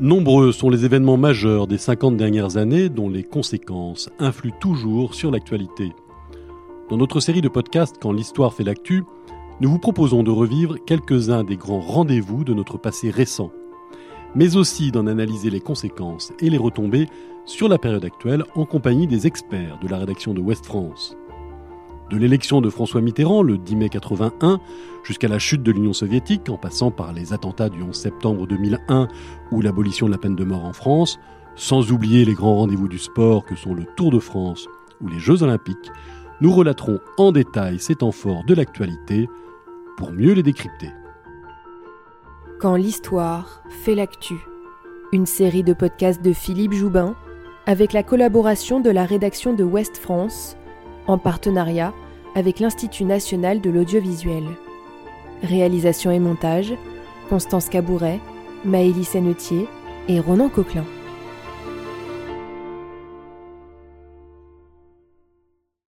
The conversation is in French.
Nombreux sont les événements majeurs des 50 dernières années dont les conséquences influent toujours sur l'actualité. Dans notre série de podcasts Quand l'histoire fait l'actu, nous vous proposons de revivre quelques-uns des grands rendez-vous de notre passé récent, mais aussi d'en analyser les conséquences et les retombées sur la période actuelle en compagnie des experts de la rédaction de Ouest France. De l'élection de François Mitterrand le 10 mai 81 jusqu'à la chute de l'Union soviétique, en passant par les attentats du 11 septembre 2001 ou l'abolition de la peine de mort en France, sans oublier les grands rendez-vous du sport que sont le Tour de France ou les Jeux olympiques, nous relaterons en détail ces temps forts de l'actualité pour mieux les décrypter. Quand l'histoire fait l'actu, une série de podcasts de Philippe Joubin avec la collaboration de la rédaction de Ouest France en partenariat avec l'Institut national de l'audiovisuel. Réalisation et montage, Constance Cabouret, Maëlys Sennetier et Ronan Coquelin.